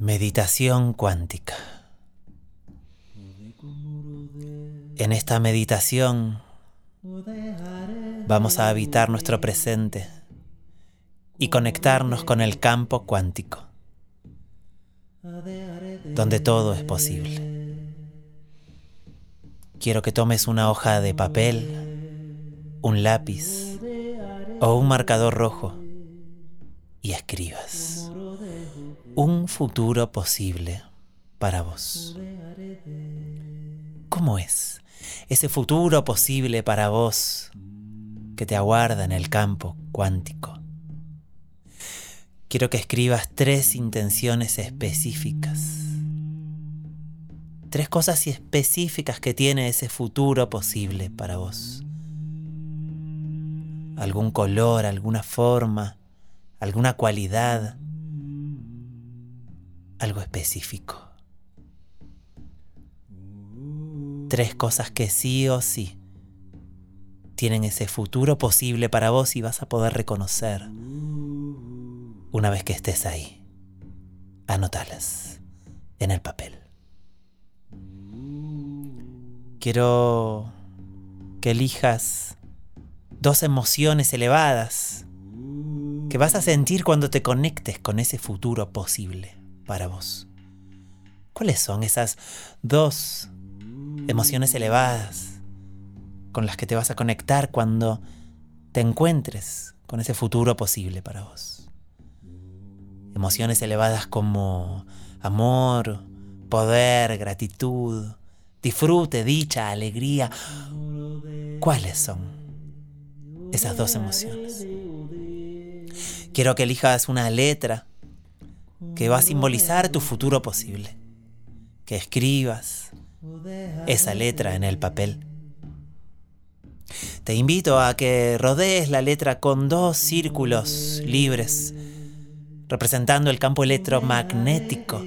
Meditación cuántica. En esta meditación vamos a habitar nuestro presente y conectarnos con el campo cuántico, donde todo es posible. Quiero que tomes una hoja de papel, un lápiz o un marcador rojo y escribas un futuro posible para vos. ¿Cómo es ese futuro posible para vos que te aguarda en el campo cuántico? Quiero que escribas tres intenciones específicas. Tres cosas específicas que tiene ese futuro posible para vos. Algún color, alguna forma, alguna cualidad, algo específico. Tres cosas que sí o sí tienen ese futuro posible para vos y vas a poder reconocer una vez que estés ahí. Anotalas en el papel. Quiero que elijas dos emociones elevadas que vas a sentir cuando te conectes con ese futuro posible para vos. ¿Cuáles son esas dos emociones elevadas con las que te vas a conectar cuando te encuentres con ese futuro posible para vos? Emociones elevadas como amor, poder, gratitud, disfrute, dicha, alegría. ¿Cuáles son esas dos emociones? Quiero que elijas una letra que va a simbolizar tu futuro posible. Que escribas esa letra en el papel. Te invito a que rodees la letra con dos círculos libres, representando el campo electromagnético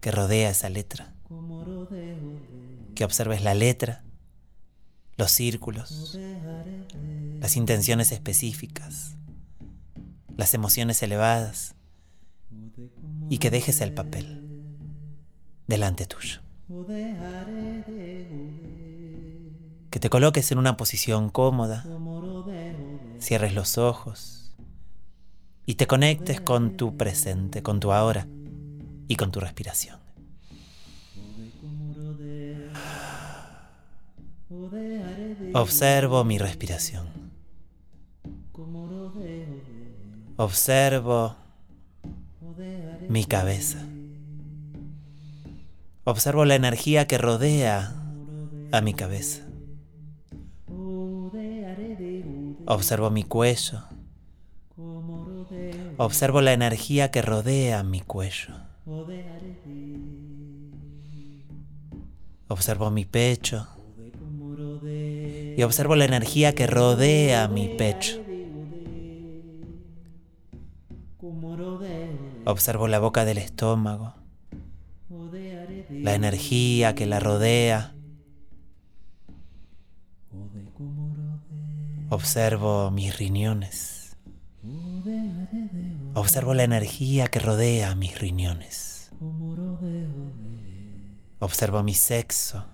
que rodea esa letra. Que observes la letra, los círculos, las intenciones específicas las emociones elevadas y que dejes el papel delante tuyo. Que te coloques en una posición cómoda, cierres los ojos y te conectes con tu presente, con tu ahora y con tu respiración. Observo mi respiración. Observo mi cabeza. Observo la energía que rodea a mi cabeza. Observo mi cuello. Observo la energía que rodea mi cuello. Observo mi pecho. Y observo la energía que rodea mi pecho. Observo la boca del estómago, la energía que la rodea. Observo mis riñones. Observo la energía que rodea mis riñones. Observo mi sexo.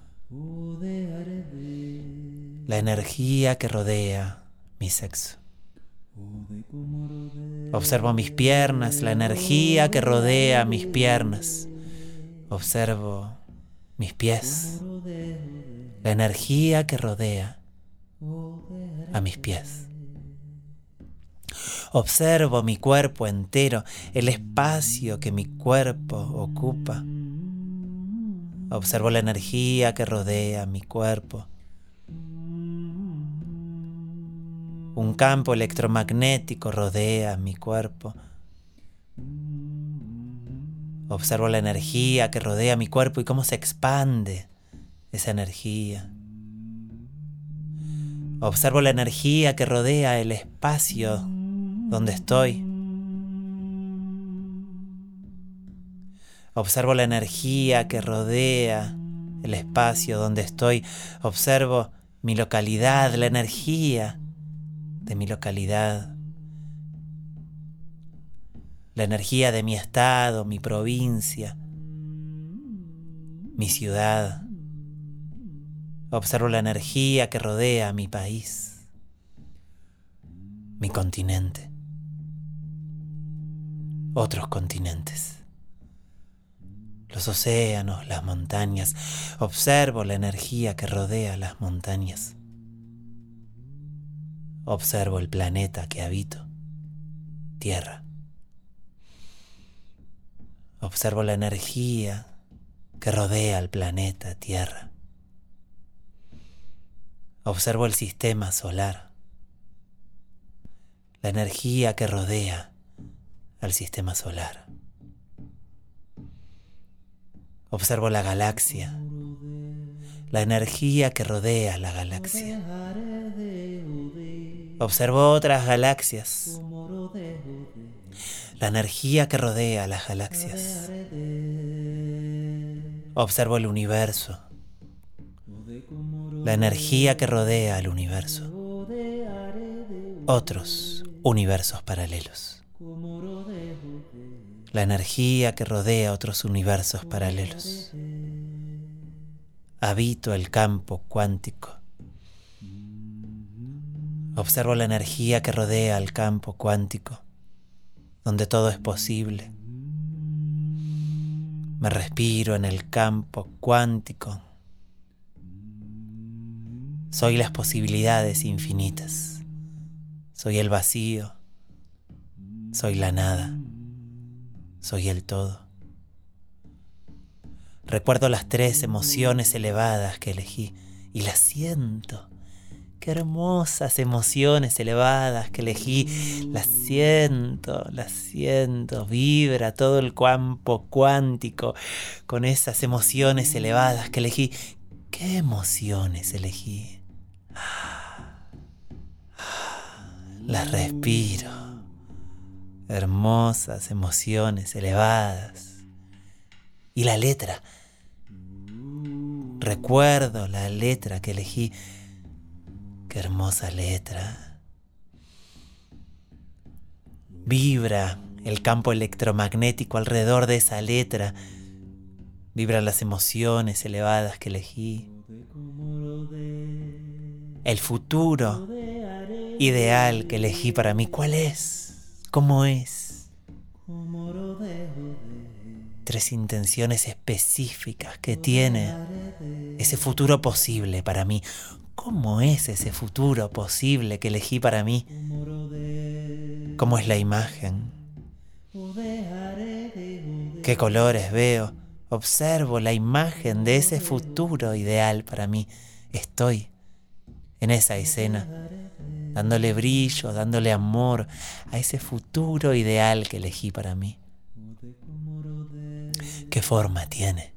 La energía que rodea mi sexo. Observo mis piernas, la energía que rodea mis piernas. Observo mis pies, la energía que rodea a mis pies. Observo mi cuerpo entero, el espacio que mi cuerpo ocupa. Observo la energía que rodea mi cuerpo Un campo electromagnético rodea mi cuerpo. Observo la energía que rodea mi cuerpo y cómo se expande esa energía. Observo la energía que rodea el espacio donde estoy. Observo la energía que rodea el espacio donde estoy. Observo mi localidad, la energía de mi localidad, la energía de mi estado, mi provincia, mi ciudad. Observo la energía que rodea mi país, mi continente, otros continentes, los océanos, las montañas. Observo la energía que rodea las montañas. Observo el planeta que habito, Tierra. Observo la energía que rodea al planeta Tierra. Observo el sistema solar, la energía que rodea al sistema solar. Observo la galaxia, la energía que rodea la galaxia. Observo otras galaxias, la energía que rodea las galaxias. Observo el universo, la energía que rodea al universo. Otros universos paralelos. La energía que rodea otros universos paralelos. Habito el campo cuántico. Observo la energía que rodea al campo cuántico donde todo es posible. Me respiro en el campo cuántico. Soy las posibilidades infinitas. Soy el vacío. Soy la nada. Soy el todo. Recuerdo las tres emociones elevadas que elegí y las siento Qué hermosas emociones elevadas que elegí. Las siento, las siento. Vibra todo el campo cuántico con esas emociones elevadas que elegí. ¿Qué emociones elegí? Las respiro. Hermosas emociones elevadas. Y la letra. Recuerdo la letra que elegí Qué hermosa letra. Vibra el campo electromagnético alrededor de esa letra. Vibran las emociones elevadas que elegí. El futuro ideal que elegí para mí, ¿cuál es? ¿Cómo es? Tres intenciones específicas que tiene ese futuro posible para mí. ¿Cómo es ese futuro posible que elegí para mí? ¿Cómo es la imagen? ¿Qué colores veo? Observo la imagen de ese futuro ideal para mí. Estoy en esa escena, dándole brillo, dándole amor a ese futuro ideal que elegí para mí. ¿Qué forma tiene?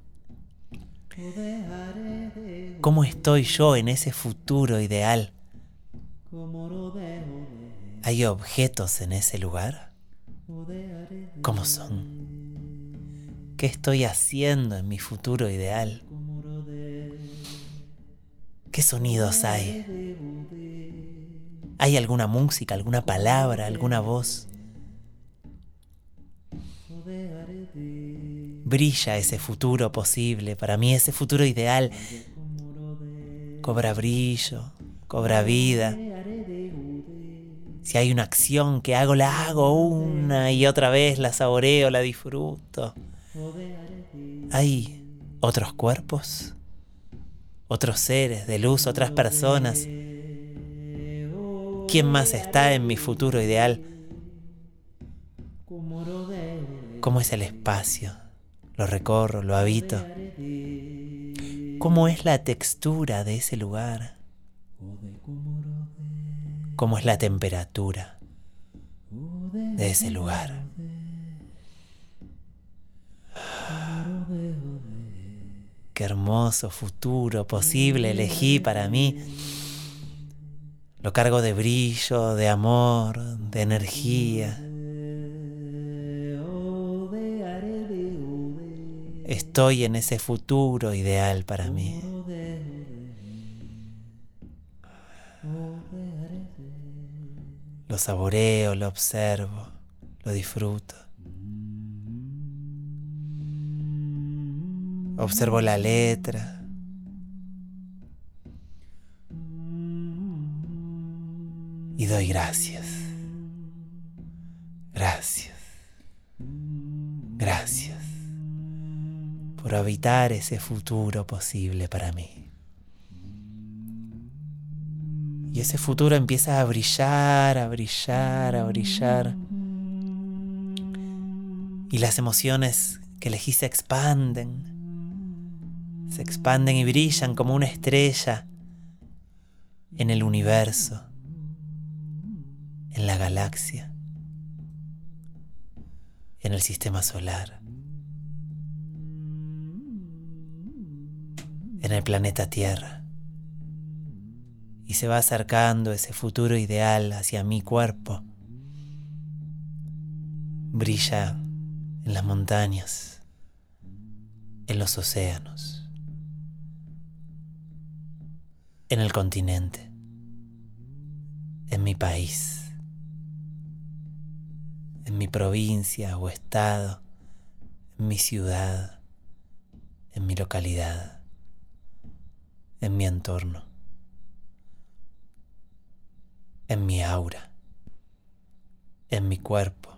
¿Cómo estoy yo en ese futuro ideal? ¿Hay objetos en ese lugar? ¿Cómo son? ¿Qué estoy haciendo en mi futuro ideal? ¿Qué sonidos hay? ¿Hay alguna música, alguna palabra, alguna voz? brilla ese futuro posible, para mí ese futuro ideal cobra brillo, cobra vida. Si hay una acción que hago, la hago una y otra vez, la saboreo, la disfruto. ¿Hay otros cuerpos? ¿Otros seres de luz, otras personas? ¿Quién más está en mi futuro ideal? ¿Cómo es el espacio? lo recorro, lo habito. ¿Cómo es la textura de ese lugar? ¿Cómo es la temperatura de ese lugar? Qué hermoso futuro posible elegí para mí. Lo cargo de brillo, de amor, de energía. estoy en ese futuro ideal para mí. Lo saboreo, lo observo, lo disfruto. Observo la letra. Y doy gracias. Por habitar ese futuro posible para mí. Y ese futuro empieza a brillar, a brillar, a brillar. Y las emociones que elegí se expanden. Se expanden y brillan como una estrella en el universo, en la galaxia, en el sistema solar, en el planeta Tierra y se va acercando ese futuro ideal hacia mi cuerpo. Brilla en las montañas, en los océanos, en el continente, en mi país, en mi provincia o estado, en mi ciudad, en mi localidad, en mi entorno en mi aura, en mi cuerpo.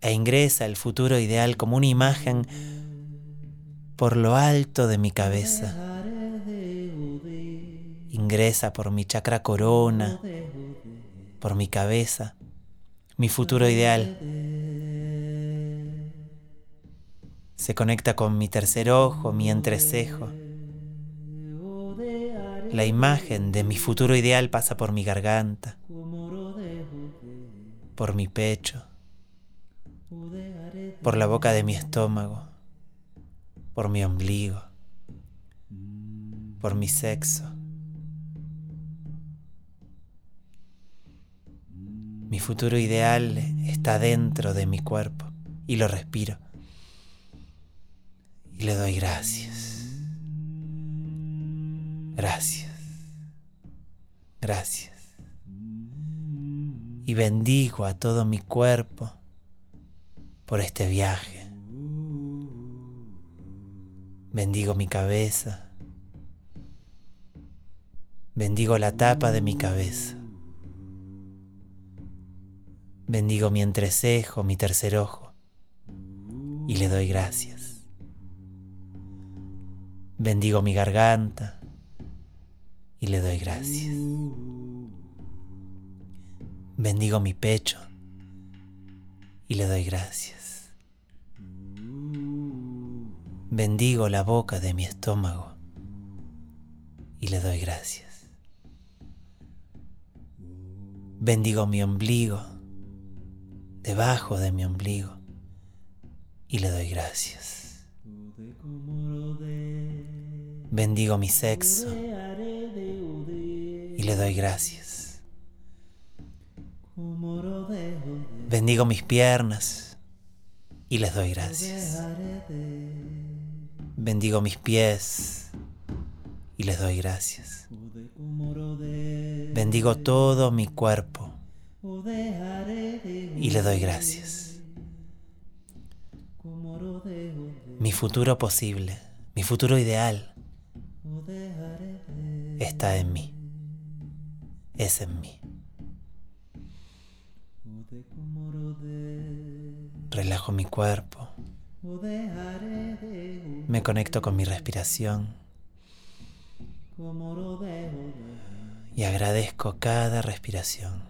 E ingresa el futuro ideal como una imagen por lo alto de mi cabeza. Ingresa por mi chakra corona, por mi cabeza, mi futuro ideal. Se conecta con mi tercer ojo, mi entrecejo la imagen de mi futuro ideal pasa por mi garganta, por mi pecho, por la boca de mi estómago, por mi ombligo, por mi sexo. Mi futuro ideal está dentro de mi cuerpo y lo respiro. Y le doy gracias. Gracias. Gracias. Y bendigo a todo mi cuerpo por este viaje. Bendigo mi cabeza. Bendigo la tapa de mi cabeza. Bendigo mi entrecejo, mi tercer ojo. Y le doy gracias. Bendigo mi garganta y le doy gracias. Bendigo mi pecho y le doy gracias. Bendigo la boca de mi estómago y le doy gracias. Bendigo mi ombligo, debajo de mi ombligo, y le doy gracias. Bendigo mi sexo y le doy gracias. Bendigo mis piernas y les doy gracias. Bendigo mis pies y les doy gracias. Bendigo todo mi cuerpo y le doy gracias. Mi futuro posible, mi futuro ideal está en mí es en mí. Relajo mi cuerpo. Me conecto con mi respiración. Y agradezco cada respiración.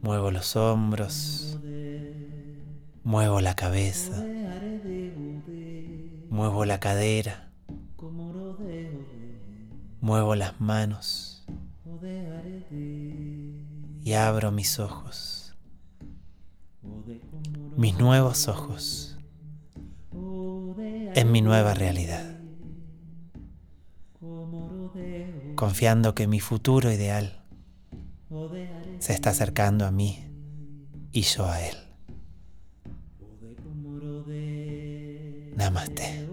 Muevo los hombros. Muevo la cabeza. Muevo la cadera. Muevo las manos y abro mis ojos, mis nuevos ojos, en mi nueva realidad, confiando que mi futuro ideal se está acercando a mí y yo a él. Namaste. como